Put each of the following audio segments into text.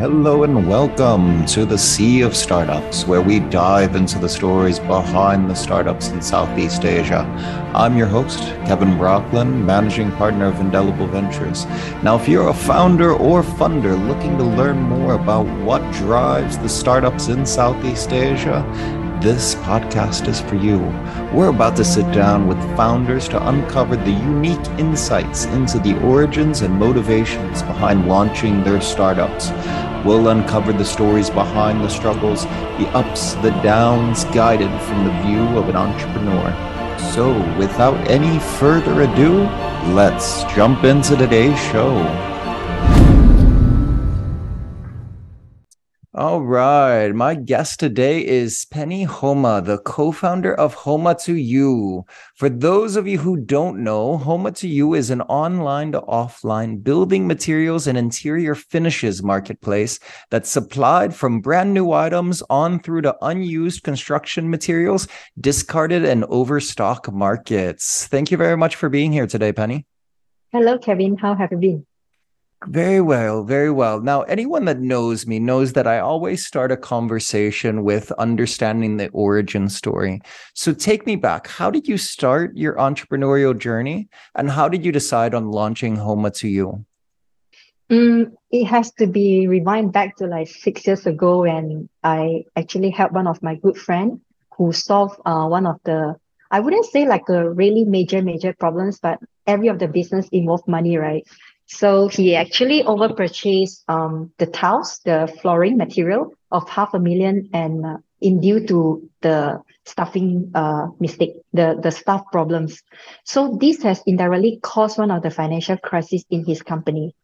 Hello and welcome to the Sea of Startups, where we dive into the stories behind the startups in Southeast Asia. I'm your host, Kevin Brockland, managing partner of Indelible Ventures. Now, if you're a founder or funder looking to learn more about what drives the startups in Southeast Asia, this podcast is for you. We're about to sit down with founders to uncover the unique insights into the origins and motivations behind launching their startups. We'll uncover the stories behind the struggles, the ups, the downs, guided from the view of an entrepreneur. So, without any further ado, let's jump into today's show. All right. My guest today is Pennie Homa, the co founder of Homa2U. For those of you who don't know, Homa2U is an online to offline building materials and interior finishes marketplace that's supplied from brand new items on through to unused construction materials, discarded and overstock markets. Thank you very much for being here today, Pennie. Hello, Kevin. How have you been? Very well, very well. Now, anyone that knows me knows that I always start a conversation with understanding the origin story. So take me back. How did you start your entrepreneurial journey and how did you decide on launching Homa2U? Mm, it has to be rewind back to like six years ago when I actually helped one of my good friend who solved uh, one of the, I wouldn't say like a really major, major problems, but every of the business involved money, right? So he actually overpurchased um, the tiles, the flooring material of half a million and uh, in due to the staffing uh, mistake, the, the staff problems. So this has indirectly caused one of the financial crisis in his company.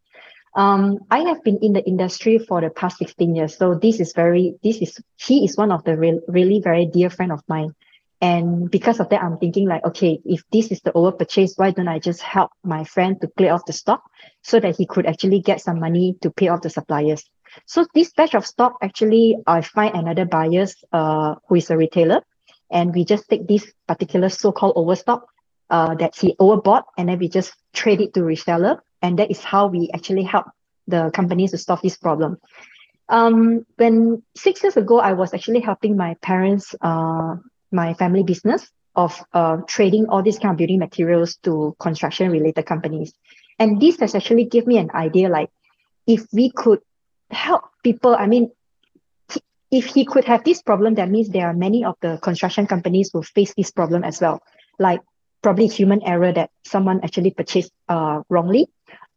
Um, I have been in the industry for the past 16 years. So this is very, this is, he is one of the re- really very dear friend of mine. And because of that, I'm thinking like, okay, if this is the over purchase, why don't I just help my friend to clear off the stock so that he could actually get some money to pay off the suppliers? So this batch of stock, actually, I find another buyers uh, who is a retailer, and we just take this particular so-called overstock uh, that he overbought, and then we just trade it to reseller, and that is how we actually help the companies to solve this problem. Um, when six years ago, I was actually helping my parents uh, my family business of uh, trading all these kind of building materials to construction related companies. And this has actually given me an idea like if we could help people, I mean, if he could have this problem, that means there are many of the construction companies who face this problem as well. Like probably human error that someone actually purchased uh, wrongly.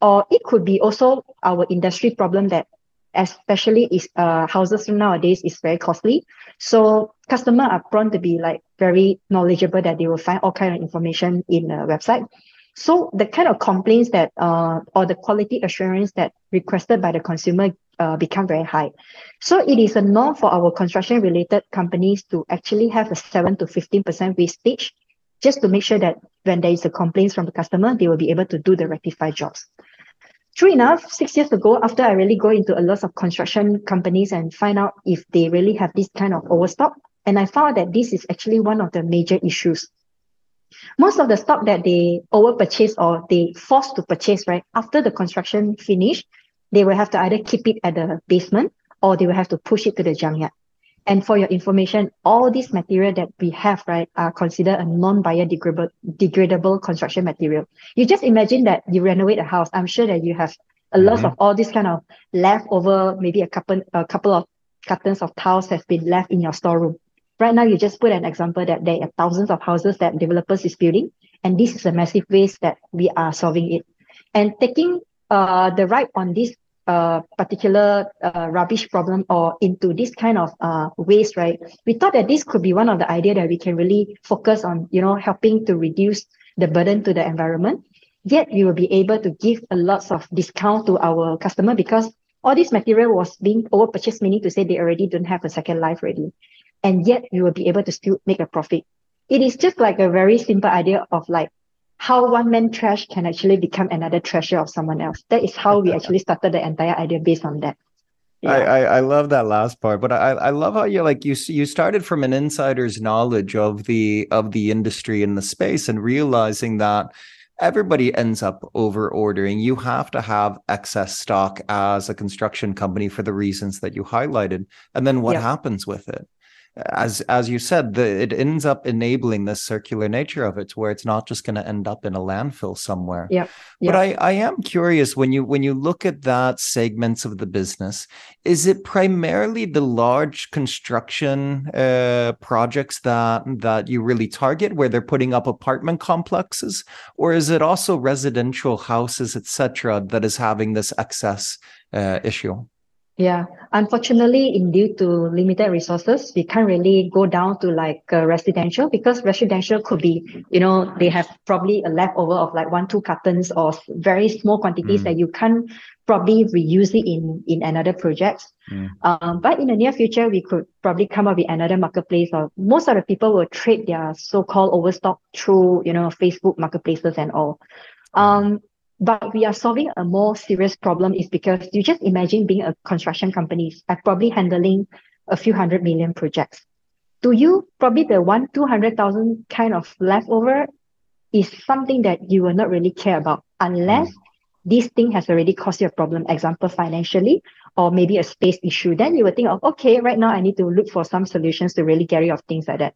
Or it could be also our industry problem that especially is uh, houses nowadays is very costly. So customer are prone to be like very knowledgeable that they will find all kind of information in a website. So the kind of complaints that uh, or the quality assurance that requested by the consumer uh, become very high. So it is a norm for our construction related companies to actually have a 7 to 15% wastage just to make sure that when there is a complaint from the customer, they will be able to do the rectified jobs. True enough, six years ago, after I really go into a lot of construction companies and find out if they really have this kind of overstock, and I found that this is actually one of the major issues. Most of the stock that they over purchase or they forced to purchase, right, after the construction finish, they will have to either keep it at the basement or they will have to push it to the junkyard. And for your information, all these material that we have, right, are considered a non-biodegradable degradable construction material. You just imagine that you renovate a house. I'm sure that you have a lot mm-hmm. of all this kind of leftover, maybe a couple, a couple of cartons of tiles have been left in your storeroom. Right now, you just put an example that there are thousands of houses that developers is building, and this is a massive waste that we are solving it. And taking uh, the right on this particular uh, rubbish problem or into this kind of uh, waste, right? We thought that this could be one of the idea that we can really focus on, you know, helping to reduce the burden to the environment. Yet we will be able to give a lots of discount to our customer because all this material was being over purchased, meaning to say they already don't have a second life ready and yet you will be able to still make a profit. It is just like a very simple idea of like how one man trash can actually become another treasure of someone else. That is how we actually started the entire idea based on that. Yeah. I, I, I love that last part, but I I love how you like you you started from an insider's knowledge of the of the industry and the space and realizing that everybody ends up over ordering. You have to have excess stock as a construction company for the reasons that you highlighted. And then what happens with it? As as you said, the, it ends up enabling this circular nature of it, to where it's not just going to end up in a landfill somewhere. Yeah. But I I am curious when you when you look at that segments of the business, is it primarily the large construction uh, projects that that you really target, where they're putting up apartment complexes, or is it also residential houses, etc., that is having this excess uh, issue? Yeah, unfortunately, in due to limited resources, we can't really go down to like uh, residential because residential could be, you know, they have probably a leftover of like one, two cartons or very small quantities mm. that you can't probably reuse it in in another project. Mm. Um, but in the near future, we could probably come up with another marketplace or most of the people will trade their so-called overstock through, you know, Facebook marketplaces and all. Mm. Um, but we are solving a more serious problem is because you just imagine being a construction company and probably handling a few hundred million projects. To you, probably the one, 200,000 kind of leftover is something that you will not really care about unless this thing has already caused you a problem, example, financially, or maybe a space issue. Then you will think of, okay, right now I need to look for some solutions to really get rid of things like that.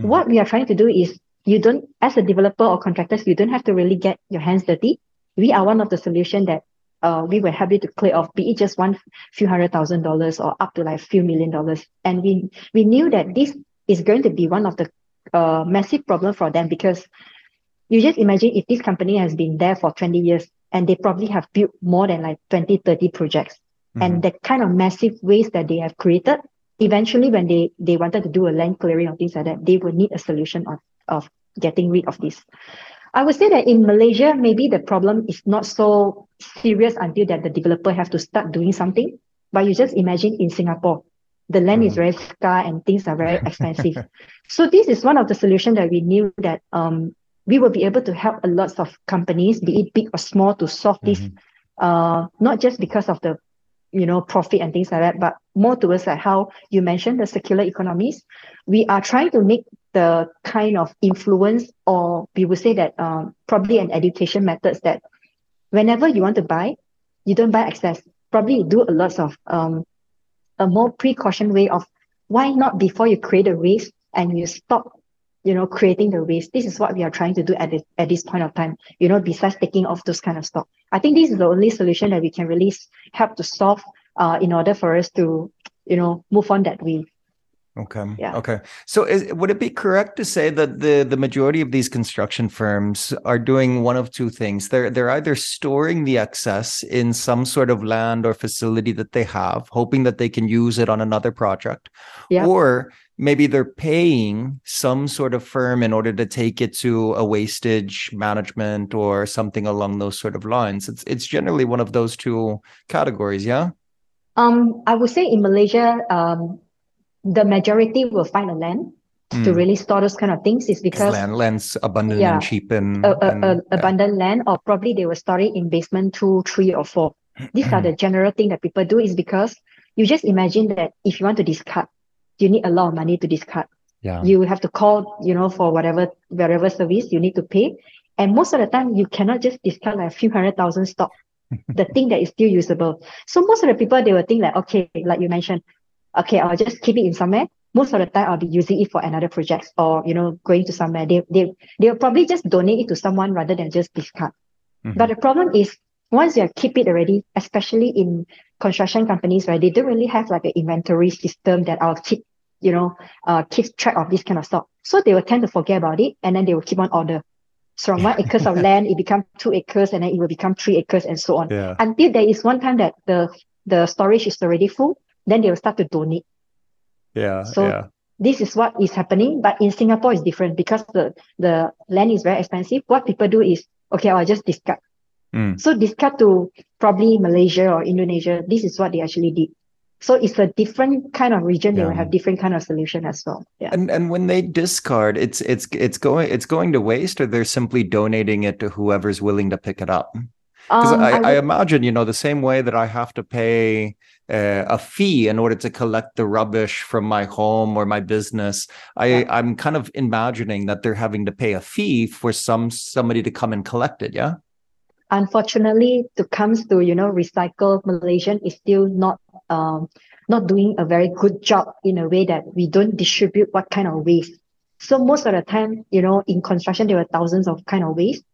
Mm. What we are trying to do is you don't, as a developer or contractors, you don't have to really get your hands dirty we are one of the solution that uh, we were happy to clear off, be it just one few hundred thousand dollars or up to like a few million dollars. And we we knew that this is going to be one of the uh, massive problem for them because you just imagine if this company has been there for 20 years and they probably have built more than like 20, 30 projects. Mm-hmm. And the kind of massive waste that they have created, eventually when they, they wanted to do a land clearing or things like that, they will need a solution of, of getting rid of this. I would say that in Malaysia, maybe the problem is not so serious until that the developer have to start doing something. But you just imagine in Singapore, the land mm. is very scarce and things are very expensive. so this is one of the solutions that we knew that um, we will be able to help a lot of companies, be it big or small, to solve mm-hmm. this. Uh, not just because of the you know profit and things like that, but more towards like how you mentioned the circular economies. We are trying to make the kind of influence, or we would say that um, probably an education methods that whenever you want to buy, you don't buy excess. Probably you do a lot of um, a more precaution way of why not before you create a waste and you stop, you know, creating the waste. This is what we are trying to do at this, at this point of time. You know, besides taking off those kind of stock, I think this is the only solution that we can really help to solve uh, in order for us to, you know, move on that way. Okay. Yeah. Okay. So, is, would it be correct to say that the the majority of these construction firms are doing one of two things? They're they're either storing the excess in some sort of land or facility that they have, hoping that they can use it on another project, yeah. or maybe they're paying some sort of firm in order to take it to a wastage management or something along those sort of lines. It's it's generally one of those two categories. Yeah. Um, I would say in Malaysia, um, the majority will find a land mm. to hmm. really store those kind of things is because land land's abundant yeah, and cheap and, a, a, and a, yeah. abundant land or probably they will store it in basement two three or four these are the general thing that people do is because you just imagine that if you want to discard you need a lot of money to discard yeah you have to call you know for whatever whatever service you need to pay and most of the time you cannot just discard like a few hundred thousand stock the thing that is still usable so most of the people they will think like okay like you mentioned okay, I'll just keep it in somewhere. Most of the time, I'll be using it for another project or, you know, going to somewhere. They, they, they'll probably just donate it to someone rather than just discard. Mm-hmm. But the problem is once you keep it already, especially in construction companies, right, they don't really have like an inventory system that I'll keep, you know, uh, keep track of this kind of stuff. So they will tend to forget about it and then they will keep on order. So from one acres of land, it become two acres and then it will become three acres and so on. Yeah. Until there is one time that the, the storage is already full then they will start to donate. Yeah. So yeah. this is what is happening. But in Singapore, it's different because the, the land is very expensive. What people do is, okay, I'll just discard. Mm. So discard to probably Malaysia or Indonesia. This is what they actually did. So it's a different kind of region. Yeah. They will have different kind of solution as well. Yeah. And and when they discard, it's it's it's going it's going to waste, or they're simply donating it to whoever's willing to pick it up. Because um, I, I, would... I, imagine, you know, the same way that I have to pay uh, a fee in order to collect the rubbish from my home or my business, I, yeah. I'm kind of imagining that they're having to pay a fee for some somebody to come and collect it. Yeah. Unfortunately, to comes to you know recycle Malaysian is still not um not doing a very good job in a way that we don't distribute what kind of waste. So most of the time, you know, in construction there were thousands of kind of waste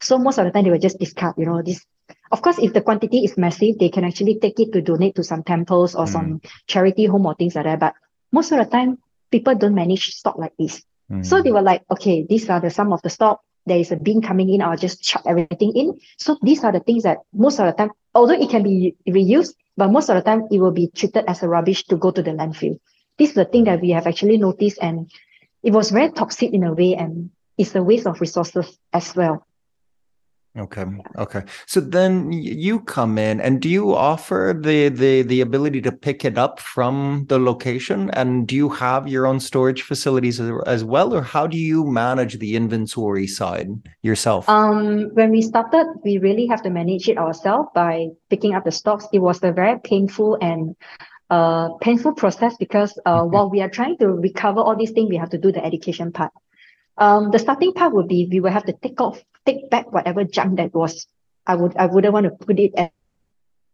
so most of the time they will just discard, you know, this. Of course, if the quantity is massive, they can actually take it to donate to some temples or mm. some charity home or things like that. But most of the time, people don't manage stock like this. Mm. So they were like, okay, these are the sum of the stock. There is a bin coming in, I'll just chuck everything in. So these are the things that most of the time, although it can be reused, but most of the time it will be treated as a rubbish to go to the landfill. This is the thing that we have actually noticed and it was very toxic in a way and it's a waste of resources as well. Okay. Okay. So then you come in and do you offer the the the ability to pick it up from the location and do you have your own storage facilities as well or how do you manage the inventory side yourself? Um when we started we really have to manage it ourselves by picking up the stocks. It was a very painful and uh painful process because uh while we are trying to recover all these things we have to do the education part. Um, the starting part would be we will have to take off, take back whatever junk that was. I would I wouldn't want to put it at,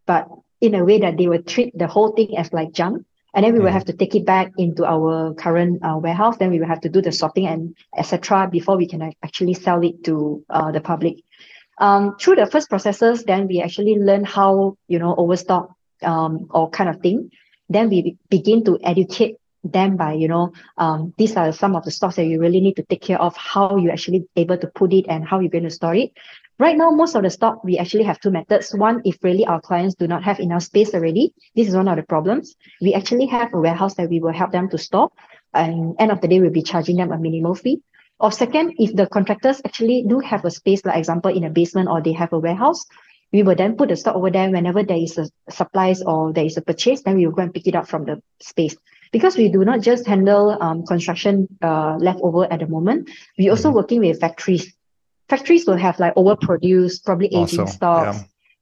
but in a way that they would treat the whole thing as like junk. And then we will mm. have to take it back into our current uh, warehouse. Then we will have to do the sorting and etc. before we can actually sell it to uh, the public. Um, through the first processes, then we actually learn how you know overstock um, or kind of thing. Then we begin to educate them by you know um, these are some of the stocks that you really need to take care of how you actually able to put it and how you're going to store it. Right now most of the stock we actually have two methods. One if really our clients do not have enough space already this is one of the problems. We actually have a warehouse that we will help them to store and end of the day we'll be charging them a minimal fee. Or second if the contractors actually do have a space like example in a basement or they have a warehouse we will then put the stock over there. Whenever there is a supplies or there is a purchase then we will go and pick it up from the space because we do not just handle um, construction uh, leftover at the moment, we also mm-hmm. working with factories. Factories will have like overproduced, probably aging stocks.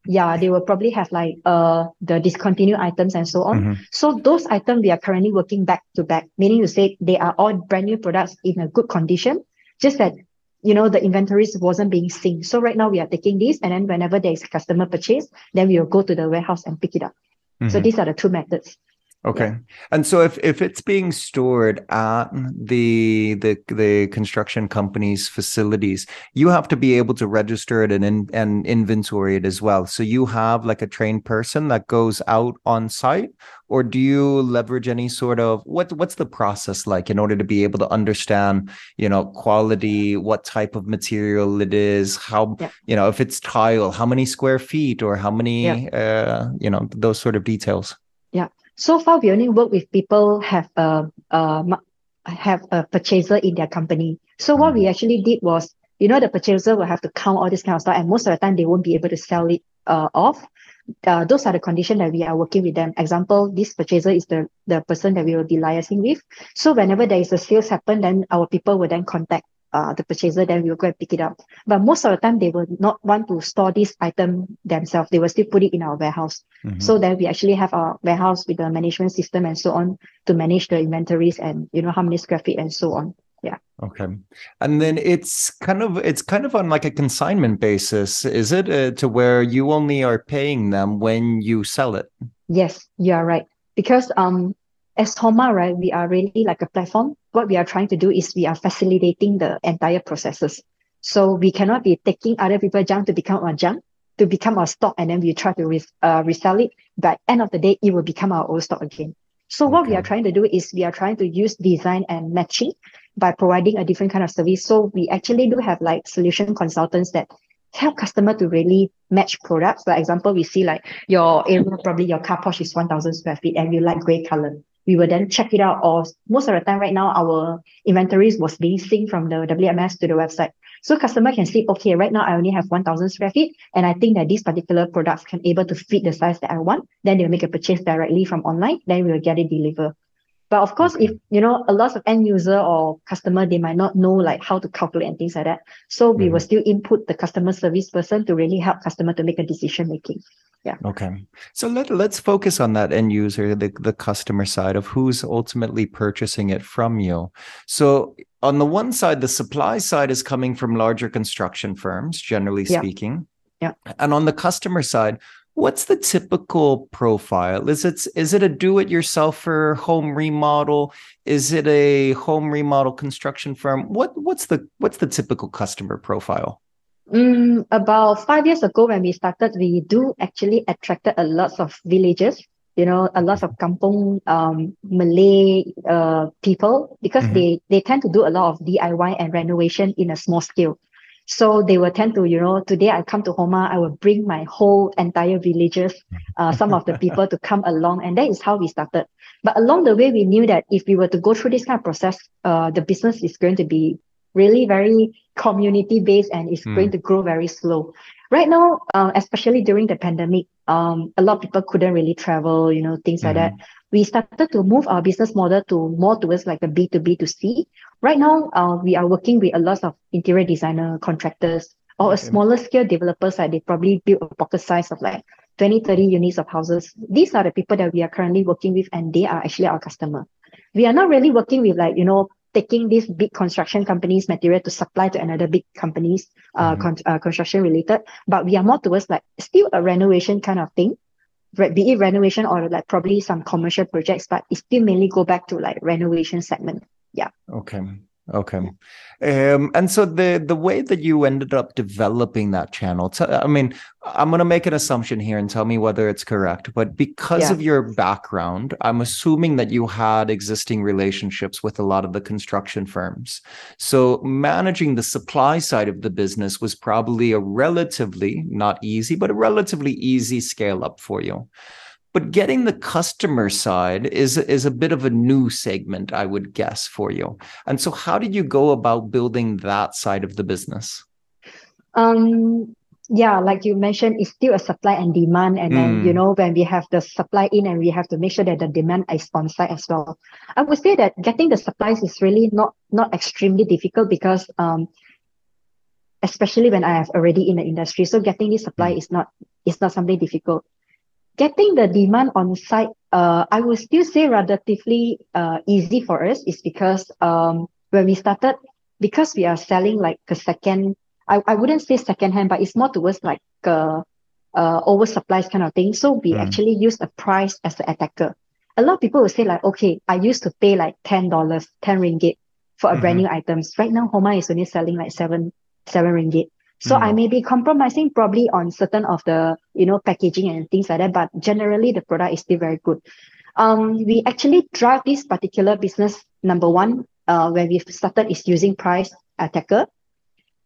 Yeah. yeah. they will probably have like uh the discontinued items and so on. Mm-hmm. So those items we are currently working back to back, meaning to say they are all brand new products in a good condition, just that you know the inventories wasn't being synced. So right now we are taking this and then whenever there is a customer purchase, then we will go to the warehouse and pick it up. Mm-hmm. So these are the two methods. Okay. Yeah. And so if if it's being stored at the the the construction company's facilities, you have to be able to register it and in, and inventory it as well. So you have like a trained person that goes out on site or do you leverage any sort of what what's the process like in order to be able to understand, you know, quality, what type of material it is, how yeah. you know, if it's tile, how many square feet or how many yeah. uh, you know, those sort of details. Yeah. So far, we only work with people have a, a have a purchaser in their company. So what we mm. actually did was, you know, the purchaser will have to count all this kind of stuff, and most of the time they won't be able to sell it uh, off. Uh, those are the conditions that we are working with them. Example, this purchaser is the the person that we will be liaising with. So whenever there is a sales happen, then our people will then contact uh, the purchaser, then we will go and pick it up. But most of the time, they will not want to store this item themselves. They will still put it in our warehouse. Mm-hmm. So then we actually have our warehouse with the management system and so on to manage the inventories and you know how many square feet and so on. Yeah. Okay. And then it's kind of it's kind of on like a consignment basis, is it? Uh, to where you only are paying them when you sell it. Yes, you are right. Because um as Homa, right, we are really like a platform. What we are trying to do is we are facilitating the entire processes. So we cannot be taking other people's junk to become our junk, to become our stock, and then we try to re- uh, resell it. But end of the day, it will become our old stock again. So okay. what we are trying to do is we are trying to use design and matching by providing a different kind of service. So we actually do have like solution consultants that help customer to really match products. For example, we see like your area, probably your car porch is 1000 square feet and you like gray color we will then check it out. Or most of the time right now, our inventories was being synced from the WMS to the website. So customer can see, okay, right now I only have 1000 square feet and I think that these particular products can able to fit the size that I want. Then they'll make a purchase directly from online. Then we'll get it delivered. But of course, if you know a lot of end user or customer, they might not know like how to calculate and things like that. So we mm-hmm. will still input the customer service person to really help customer to make a decision making. Yeah. Okay. So let let's focus on that end user, the the customer side of who's ultimately purchasing it from you. So on the one side, the supply side is coming from larger construction firms, generally yeah. speaking. Yeah. And on the customer side, What's the typical profile? Is it is it a do-it-yourselfer home remodel? Is it a home remodel construction firm? What what's the what's the typical customer profile? Mm, about five years ago, when we started, we do actually attracted a lot of villages. You know, a lot of kampong um, Malay uh, people because mm-hmm. they they tend to do a lot of DIY and renovation in a small scale. So they will tend to, you know, today I come to Homa, I will bring my whole entire villages, uh, some of the people to come along. And that is how we started. But along the way, we knew that if we were to go through this kind of process, uh, the business is going to be really very community based and it's mm. going to grow very slow. Right now, uh, especially during the pandemic, um, a lot of people couldn't really travel, you know, things mm. like that. Hmm. We started to move our business model to more towards like a B2B to C. Right now, uh, we are working with a lot of interior designer contractors or okay. a smaller scale developers like they probably build a pocket size of like 20, 30 units of houses. These are the people that we are currently working with and they are actually our customer. We are not really working with like, you know, taking these big construction companies material to supply to another big companies uh, mm-hmm. con- uh, construction related but we are more towards like still a renovation kind of thing be it renovation or like probably some commercial projects but it still mainly go back to like renovation segment yeah okay Okay. Um, and so the the way that you ended up developing that channel, t- I mean, I'm going to make an assumption here and tell me whether it's correct. But because yeah. of your background, I'm assuming that you had existing relationships with a lot of the construction firms. So managing the supply side of the business was probably a relatively not easy, but a relatively easy scale up for you but getting the customer side is is a bit of a new segment i would guess for you. And so how did you go about building that side of the business? Um yeah like you mentioned it's still a supply and demand. And mm. then you know when we have the supply in and we have to make sure that the demand is on site as well. I would say that getting the supplies is really not not extremely difficult because um especially when i have already in the industry. So getting this supply mm. is not is not something difficult getting the demand on site, uh, I would still say relatively uh, easy for us is because um, when we started, because we are selling like a second, I, I wouldn't say second hand, but it's more towards like a, uh, oversupplies kind of thing. So we mm. actually use a price as an attacker. A lot of people will say like, okay, I used to pay like $10, 10 ringgit for a mm-hmm. brand new items. Right now, Homa is only selling like seven, seven ringgit. So mm. I may be compromising probably on certain of the, you know, packaging and things like that, but generally the product is still very good. Um, we actually drive this particular business, number one, uh, when we started is using price attacker.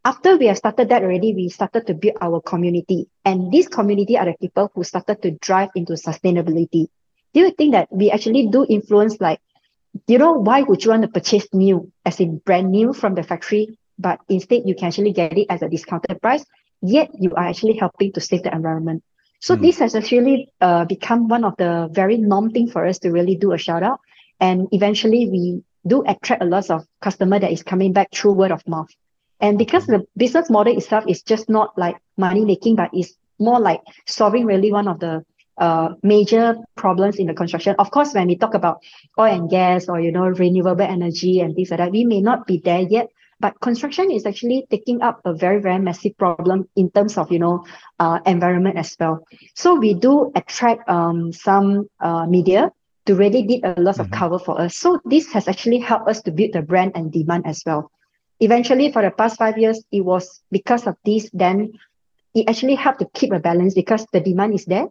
After we have started that already, we started to build our community. And this community are the people who started to drive into sustainability. Do you think that we actually do influence like, you know, why would you want to purchase new, as in brand new from the factory? But instead you can actually get it at a discounted price, yet you are actually helping to save the environment. So mm. this has actually uh, become one of the very norm thing for us to really do a shout out. And eventually we do attract a lot of customer that is coming back through word of mouth. And because the business model itself is just not like money making, but it's more like solving really one of the uh, major problems in the construction. Of course, when we talk about oil and gas or, you know, renewable energy and things like that, we may not be there yet, but construction is actually taking up a very, very massive problem in terms of, you know, uh, environment as well. So we do attract um, some uh, media to really did a lot mm-hmm. of cover for us. So this has actually helped us to build the brand and demand as well. Eventually, for the past five years, it was because of this, then it actually helped to keep a balance because the demand is there,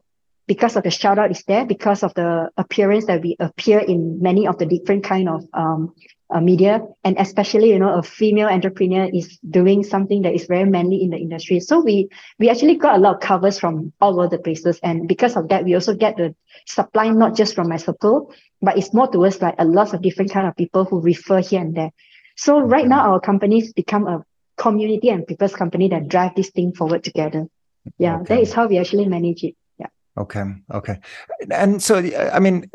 because of the shout out is there, because of the appearance that we appear in many of the different kind of um, uh, media and especially you know a female entrepreneur is doing something that is very manly in the industry. So we we actually got a lot of covers from all over the places. And because of that we also get the supply not just from my circle but it's more towards like a lot of different kind of people who refer here and there. So right now our companies become a community and people's company that drive this thing forward together. Yeah okay. that is how we actually manage it. Yeah. Okay okay. And so i mean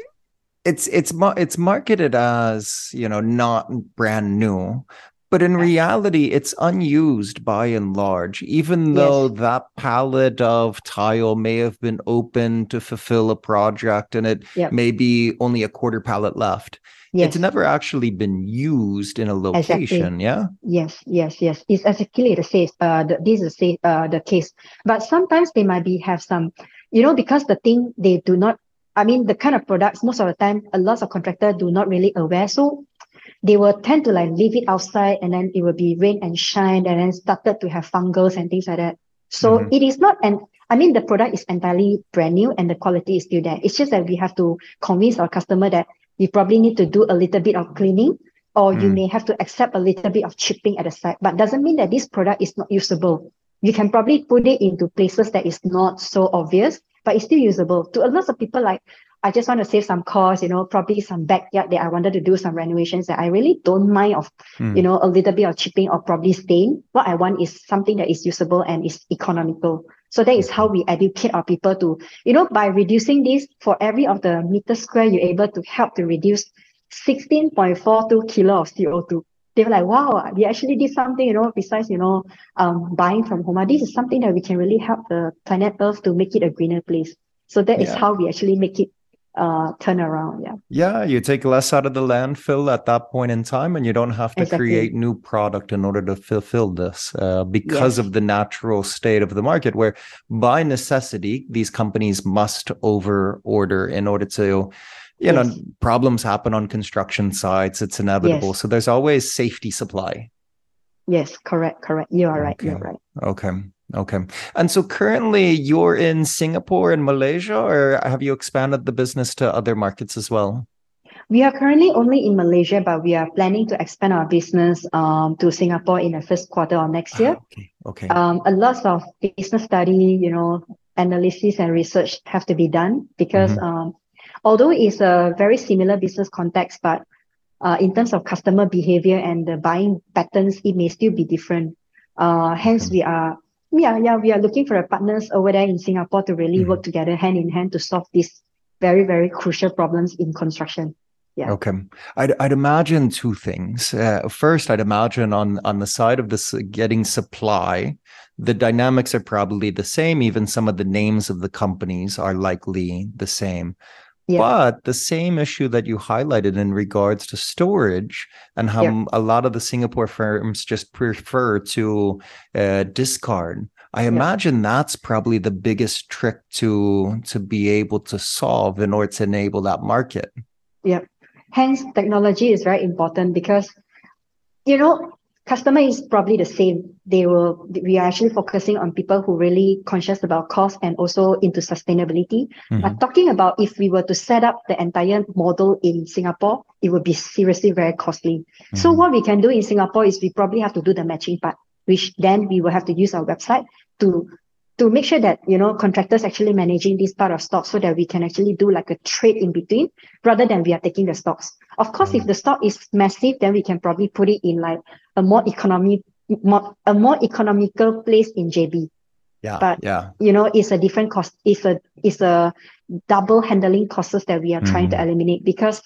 it's it's it's marketed as you know not brand new but in reality it's unused by and large even though yes. that palette of tile may have been open to fulfill a project and it yep. may be only a quarter palette left yes. it's never actually been used in a location exactly. yeah yes yes yes it's exactly the case uh the, this is the, uh, the case but sometimes they might be have some you know because the thing they do not I mean, the kind of products, most of the time, a lot of contractors do not really aware. So they will tend to like leave it outside and then it will be rain and shine and then started to have fungals and things like that. So mm-hmm. it is not an I mean the product is entirely brand new and the quality is still there. It's just that we have to convince our customer that you probably need to do a little bit of cleaning or mm. you may have to accept a little bit of chipping at the side. But doesn't mean that this product is not usable. You can probably put it into places that is not so obvious but it's still usable. To a lot of people, like I just want to save some cost, you know, probably some backyard that I wanted to do some renovations that I really don't mind of, mm. you know, a little bit of chipping or probably stain. What I want is something that is usable and is economical. So that is how we educate our people to, you know, by reducing this for every of the meter square, you're able to help to reduce 16.42 kilo of CO2 they were like, wow, we actually did something, you know, besides, you know, um, buying from home. This is something that we can really help the planet Earth to make it a greener place. So that yeah. is how we actually make it uh, turn around. Yeah. Yeah. You take less out of the landfill at that point in time, and you don't have to exactly. create new product in order to fulfill this uh, because yes. of the natural state of the market, where by necessity, these companies must over order in order to you yes. know problems happen on construction sites it's inevitable yes. so there's always safety supply yes correct correct you are right you're right okay okay and so currently you're in singapore and malaysia or have you expanded the business to other markets as well we are currently only in Malaysia, but we are planning to expand our business um, to Singapore in the first quarter of next year. Ah, okay. Okay. Um, a lot of business study, you know, analysis and research have to be done because mm-hmm. um, although it's a very similar business context, but uh, in terms of customer behavior and the buying patterns, it may still be different. Uh, hence, we are yeah yeah we are looking for partners over there in Singapore to really mm-hmm. work together hand in hand to solve these very very crucial problems in construction. Yeah. Okay. I'd, I'd imagine two things. Uh, first, I'd imagine on on the side of this getting supply, the dynamics are probably the same. Even some of the names of the companies are likely the same. Yeah. But the same issue that you highlighted in regards to storage and how yeah. a lot of the Singapore firms just prefer to uh, discard. I yeah. imagine that's probably the biggest trick to to be able to solve in order to enable that market. Yeah. Hence, technology is very important because, you know, customer is probably the same. They will, we are actually focusing on people who really conscious about cost and also into sustainability. Mm-hmm. But talking about if we were to set up the entire model in Singapore, it would be seriously very costly. Mm-hmm. So what we can do in Singapore is we probably have to do the matching part, which then we will have to use our website to to make sure that you know contractors actually managing this part of stock so that we can actually do like a trade in between rather than we are taking the stocks of course mm. if the stock is massive then we can probably put it in like a more economic more, a more economical place in jb yeah but yeah you know it's a different cost it's a it's a double handling costs that we are trying mm. to eliminate because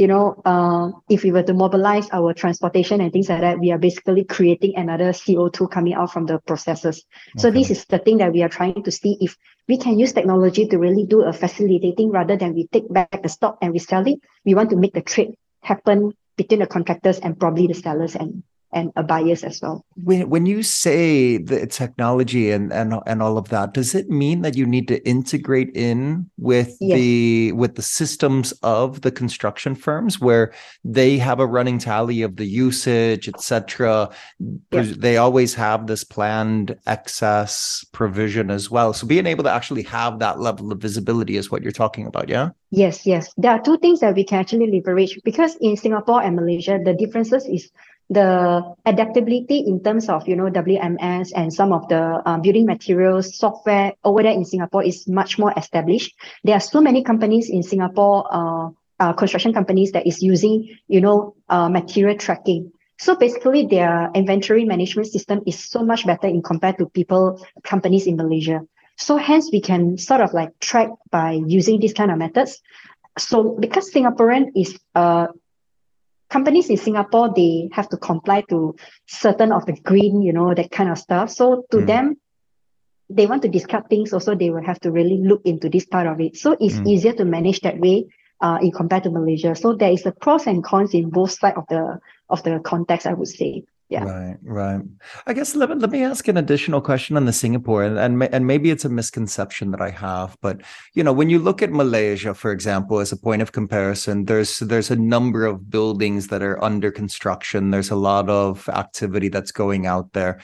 you know, uh, if we were to mobilize our transportation and things like that, we are basically creating another CO2 coming out from the processes. Okay. So this is the thing that we are trying to see if we can use technology to really do a facilitating rather than we take back the stock and resell it. We want to make the trade happen between the contractors and probably the sellers and and a bias as well. When when you say the technology and and and all of that, does it mean that you need to integrate in with yes. the with the systems of the construction firms where they have a running tally of the usage, etc. Yes. They always have this planned excess provision as well. So being able to actually have that level of visibility is what you're talking about, yeah? Yes, yes. There are two things that we can actually leverage because in Singapore and Malaysia, the differences is the adaptability in terms of you know WMS and some of the uh, building materials software over there in Singapore is much more established. There are so many companies in Singapore, uh, uh, construction companies that is using you know uh, material tracking. So basically, their inventory management system is so much better in compared to people companies in Malaysia. So hence we can sort of like track by using these kind of methods so because Singaporean is uh companies in Singapore, they have to comply to certain of the green, you know, that kind of stuff. So to mm. them, they want to discard things also, they will have to really look into this part of it. So it's mm. easier to manage that way uh, in compared to Malaysia. So there is a pros and cons in both sides of the of the context, I would say. Yeah. Right, right. I guess let, let me ask an additional question on the Singapore, and, and and maybe it's a misconception that I have, but you know, when you look at Malaysia, for example, as a point of comparison, there's there's a number of buildings that are under construction. There's a lot of activity that's going out there.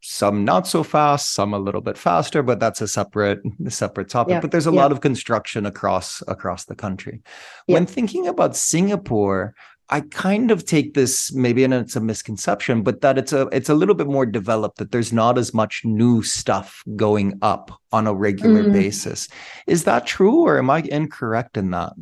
Some not so fast, some a little bit faster, but that's a separate separate topic. Yeah, but there's a yeah. lot of construction across across the country. Yeah. When thinking about Singapore, I kind of take this maybe and it's a misconception, but that it's a it's a little bit more developed that there's not as much new stuff going up on a regular mm. basis. Is that true or am I incorrect in that?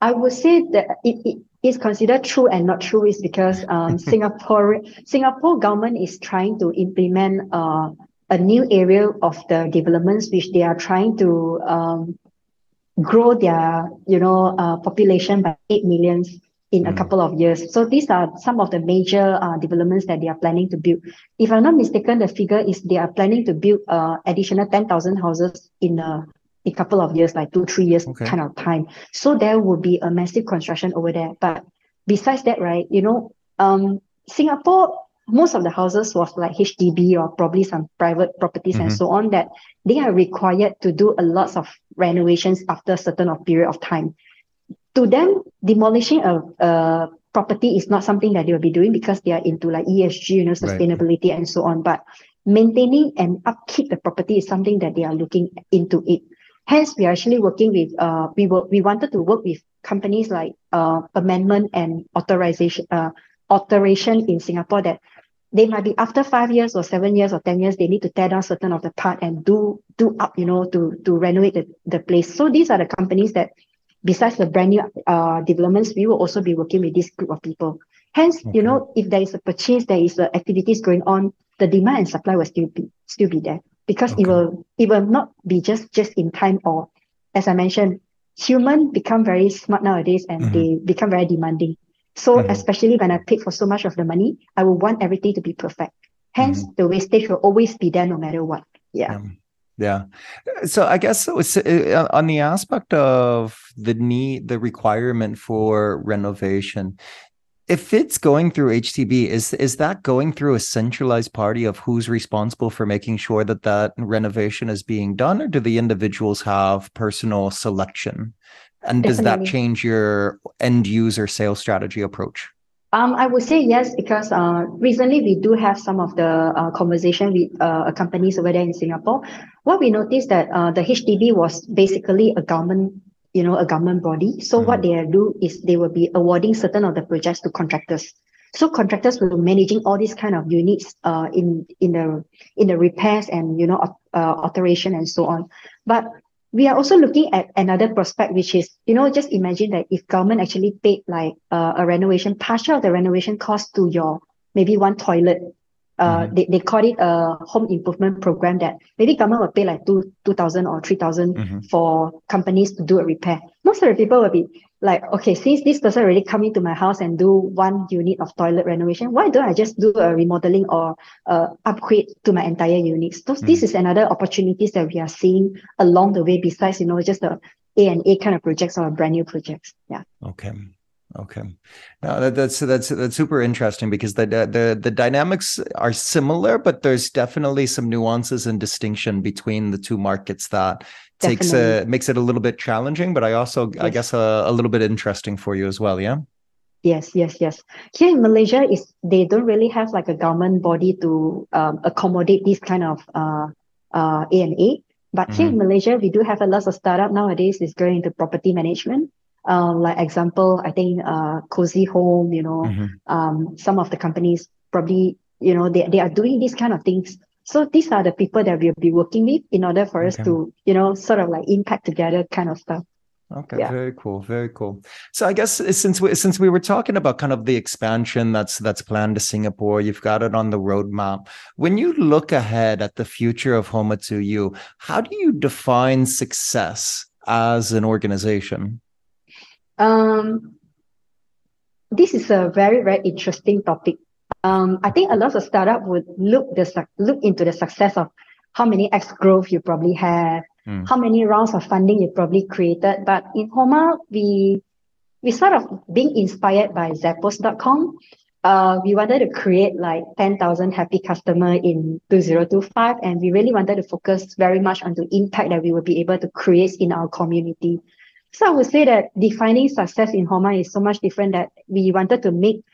I would say that it, it is considered true and not true is because um, Singapore Singapore government is trying to implement uh, a new area of the developments which they are trying to um, grow their you know uh, population by 8 millions in a couple of years. So these are some of the major uh, developments that they are planning to build. If I'm not mistaken, the figure is they are planning to build uh, additional 10,000 houses in a, a couple of years, like two, three years okay. kind of time. So there will be a massive construction over there. But besides that, right, you know, um, Singapore, most of the houses was like HDB or probably some private properties mm-hmm. and so on that they are required to do a lot of renovations after a certain of period of time to them, demolishing a, a property is not something that they will be doing because they are into like ESG, you know, sustainability right. and so on. But maintaining and upkeep the property is something that they are looking into it. Hence, we are actually working with uh we were we wanted to work with companies like uh amendment and authorization uh alteration in Singapore that they might be after five years or seven years or ten years, they need to tear down certain of the part and do do up, you know, to to renovate the, the place. So these are the companies that besides the brand new uh, developments, we will also be working with this group of people. Hence, okay. you know, if there is a purchase, there is a activities going on, the demand and supply will still be still be there because okay. it will it will not be just just in time or as I mentioned, human become very smart nowadays and mm-hmm. they become very demanding. So mm-hmm. especially when I paid for so much of the money, I will want everything to be perfect. Hence, mm-hmm. the wastage will always be there no matter what. Yeah. Um, yeah. So I guess was, uh, on the aspect of the need, the requirement for renovation, if it's going through HDB, is is that going through a centralized party of who's responsible for making sure that that renovation is being done, or do the individuals have personal selection? And does Definitely. that change your end user sales strategy approach? Um, I would say yes because uh, recently we do have some of the uh, conversation with uh, companies over there in Singapore. What we noticed that uh, the HDB was basically a government, you know, a government body. So mm-hmm. what they do is they will be awarding certain of the projects to contractors. So contractors will be managing all these kind of units uh, in in the in the repairs and you know uh, alteration and so on. But we are also looking at another prospect, which is, you know, just imagine that if government actually paid like uh, a renovation, partial of the renovation cost to your maybe one toilet. Uh, mm-hmm. they, they call it a home improvement program that maybe government will pay like two two thousand or three thousand mm-hmm. for companies to do a repair. Most of the people will be like, okay, since this person already come into my house and do one unit of toilet renovation, why don't I just do a remodeling or uh, upgrade to my entire unit? So mm-hmm. this is another opportunities that we are seeing along the way besides, you know, just the A and A kind of projects or brand new projects. Yeah. Okay. Okay, now that, that's that's that's super interesting because the the the dynamics are similar, but there's definitely some nuances and distinction between the two markets that takes a makes it a little bit challenging, but I also yes. I guess a, a little bit interesting for you as well. Yeah. Yes, yes, yes. Here in Malaysia, is they don't really have like a government body to um, accommodate this kind of uh, uh, A and A. But mm-hmm. here in mm-hmm. Malaysia, we do have a lot of startup nowadays is going into property management. Um, like example, I think uh, Cozy Home, you know, mm-hmm. um, some of the companies probably, you know, they, they are doing these kind of things so these are the people that we'll be working with in order for us to, you know, sort of like impact together kind of stuff. Okay, yeah. very cool, very cool. So I guess since we since we were talking about kind of the expansion that's that's planned to Singapore, you've got it on the roadmap. When you look ahead at the future of Homa2U, how do you define success as an organization? Um, this is a very very interesting topic. Um, I think a lot of startup would look the look into the success of how many X growth you probably have, mm. how many rounds of funding you probably created. But in Homa, we we sort of being inspired by Zappos.com. Uh, we wanted to create like 10,000 happy customer in 2025. And we really wanted to focus very much on the impact that we will be able to create in our community. So I would say that defining success in Homa is so much different that we wanted to make,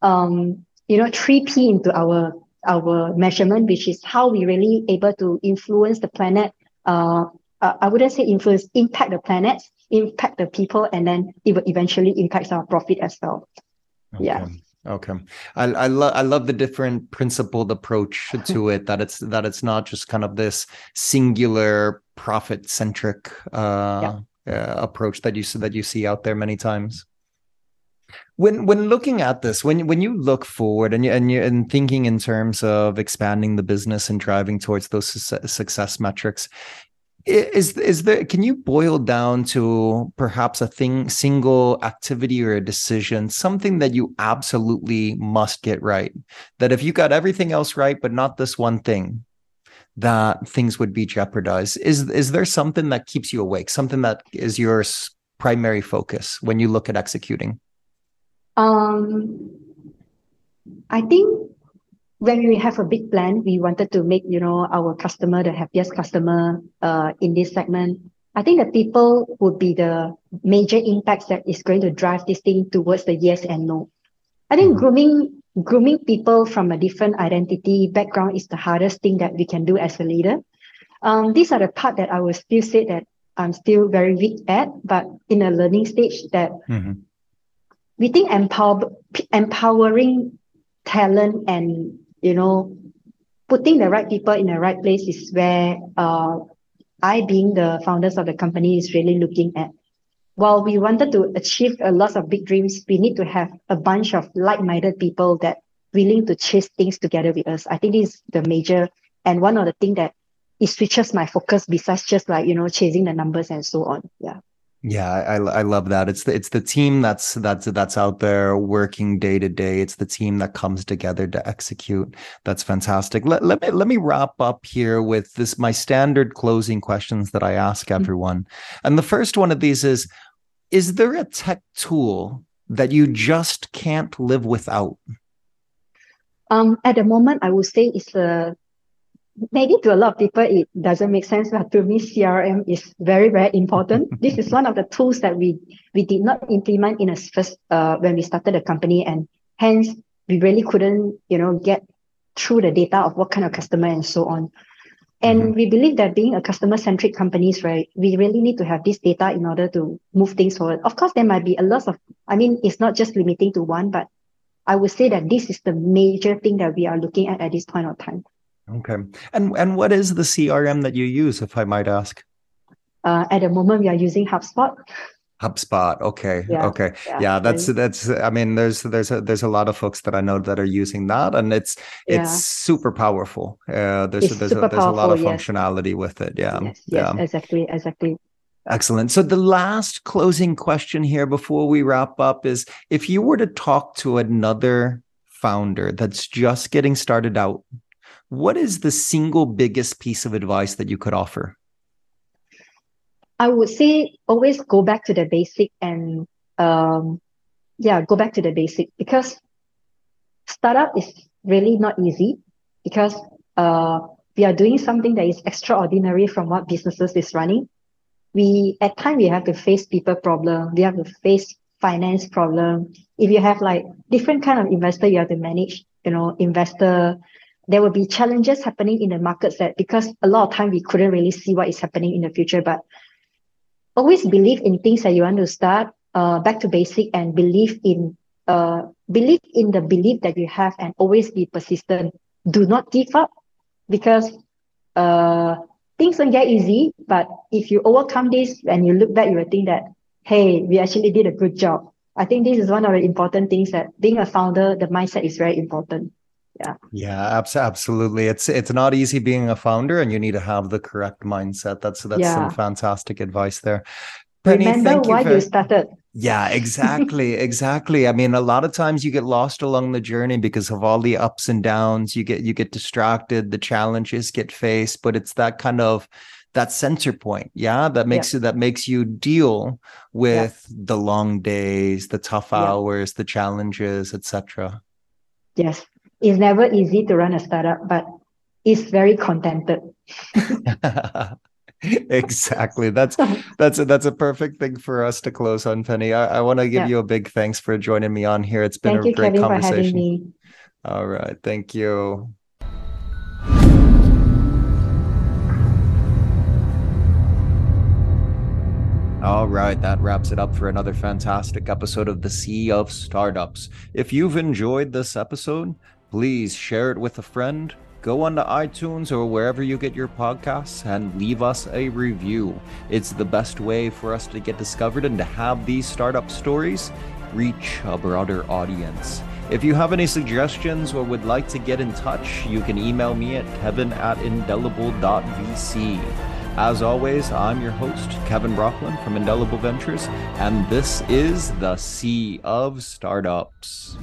um, you know, 3P into our our measurement, which is how we really able to influence the planet. Uh, uh, I wouldn't say influence, impact the planet, impact the people, and then it will eventually impacts our profit as well. Okay. Yeah. Okay, I I love I love the different principled approach to it. That it's that it's not just kind of this singular profit centric uh, yeah uh, approach that you that you see out there many times. When when looking at this, when when you look forward and you and you and thinking in terms of expanding the business and driving towards those success metrics, is is there can you boil down to perhaps a thing single activity or a decision something that you absolutely must get right that if you got everything else right but not this one thing that things would be jeopardized. Is is there something that keeps you awake? Something that is your primary focus when you look at executing? Um, I think when we have a big plan, we wanted to make you know our customer the happiest customer uh, in this segment. I think the people would be the major impacts that is going to drive this thing towards the yes and no. I think mm-hmm. grooming grooming people from a different identity background is the hardest thing that we can do as a leader. Um, these are the part that I will still say that I'm still very weak at, but in a learning stage that mm-hmm. We think empower, empowering talent and, you know, putting the right people in the right place is where uh, I, being the founders of the company, is really looking at while we wanted to achieve a lot of big dreams, we need to have a bunch of like-minded people that willing to chase things together with us. I think this is the major and one of the things that it switches my focus besides just like, you know, chasing the numbers and so on. Yeah. Yeah, I I love that. It's the it's the team that's that's that's out there working day to day. It's the team that comes together to execute. That's fantastic. Let, let me let me wrap up here with this my standard closing questions that I ask mm-hmm. everyone. Mm-hmm. And the first one of these is is there a tech tool that you just can't live without? Um, at the moment, I would say it's a maybe to a lot of people it doesn't make sense, but to me, CRM is very very important. this is one of the tools that we we did not implement in a first uh, when we started the company, and hence we really couldn't you know get through the data of what kind of customer and so on. And mm-hmm. we believe that being a customer centric companies, right, we really need to have this data in order to move things forward. Of course, there might be a lot of, I mean, it's not just limiting to one, but I would say that this is the major thing that we are looking at at this point of time. Okay. And and what is the CRM that you use, if I might ask? Uh, at the moment, we are using HubSpot. HubSpot. Okay. Yeah, okay. Yeah. yeah. that's that's. I mean, there's there's a, there's a lot of folks that I know that are using that, and it's yeah. it's super powerful. Uh, there's it's there's a, there's powerful, a lot of yes. functionality with it. Yeah. Yes, yes, yeah. Exactly. Exactly. Excellent. So the last closing question here before we wrap up is: if you were to talk to another founder that's just getting started out, what is the single biggest piece of advice that you could offer? I would say always go back to the basic and um, yeah, go back to the basic because startup is really not easy because uh, we are doing something that is extraordinary from what businesses is running. We at time we have to face people problem. We have to face finance problem. If you have like different kind of investor, you have to manage. You know, investor. There will be challenges happening in the markets that because a lot of time we couldn't really see what is happening in the future, but always believe in things that you want to start uh, back to basic and believe in uh, believe in the belief that you have and always be persistent. Do not give up because uh, things don't get easy but if you overcome this and you look back you will think that hey we actually did a good job. I think this is one of the important things that being a founder the mindset is very important yeah yeah absolutely it's it's not easy being a founder and you need to have the correct mindset that's that's yeah. some fantastic advice there Pennie, remember why you, you started Yeah, exactly. exactly. I mean, a lot of times you get lost along the journey because of all the ups and downs. You get you get distracted, the challenges get faced, but it's that kind of that center point yeah that makes yeah. you that makes you deal with yeah. the long days the tough yeah. hours the challenges etc yes it's never easy to run a startup but it's very contented. Exactly. That's that's a, that's a perfect thing for us to close on Pennie. I, I want to give you a big thanks for joining me on here. It's been thank a you, great Kevin, conversation. all right. Thank you. All right, that wraps it up for another fantastic episode of the Sea of Startups. If you've enjoyed this episode, please share it with a friend. Go onto iTunes or wherever you get your podcasts and leave us a review. It's the best way for us to get discovered and to have these startup stories reach a broader audience. If you have any suggestions or would like to get in touch, you can email me at kevin at indelible.vc. As always, I'm your host, Kevin Brockland from Indelible Ventures, and this is the Sea of Startups.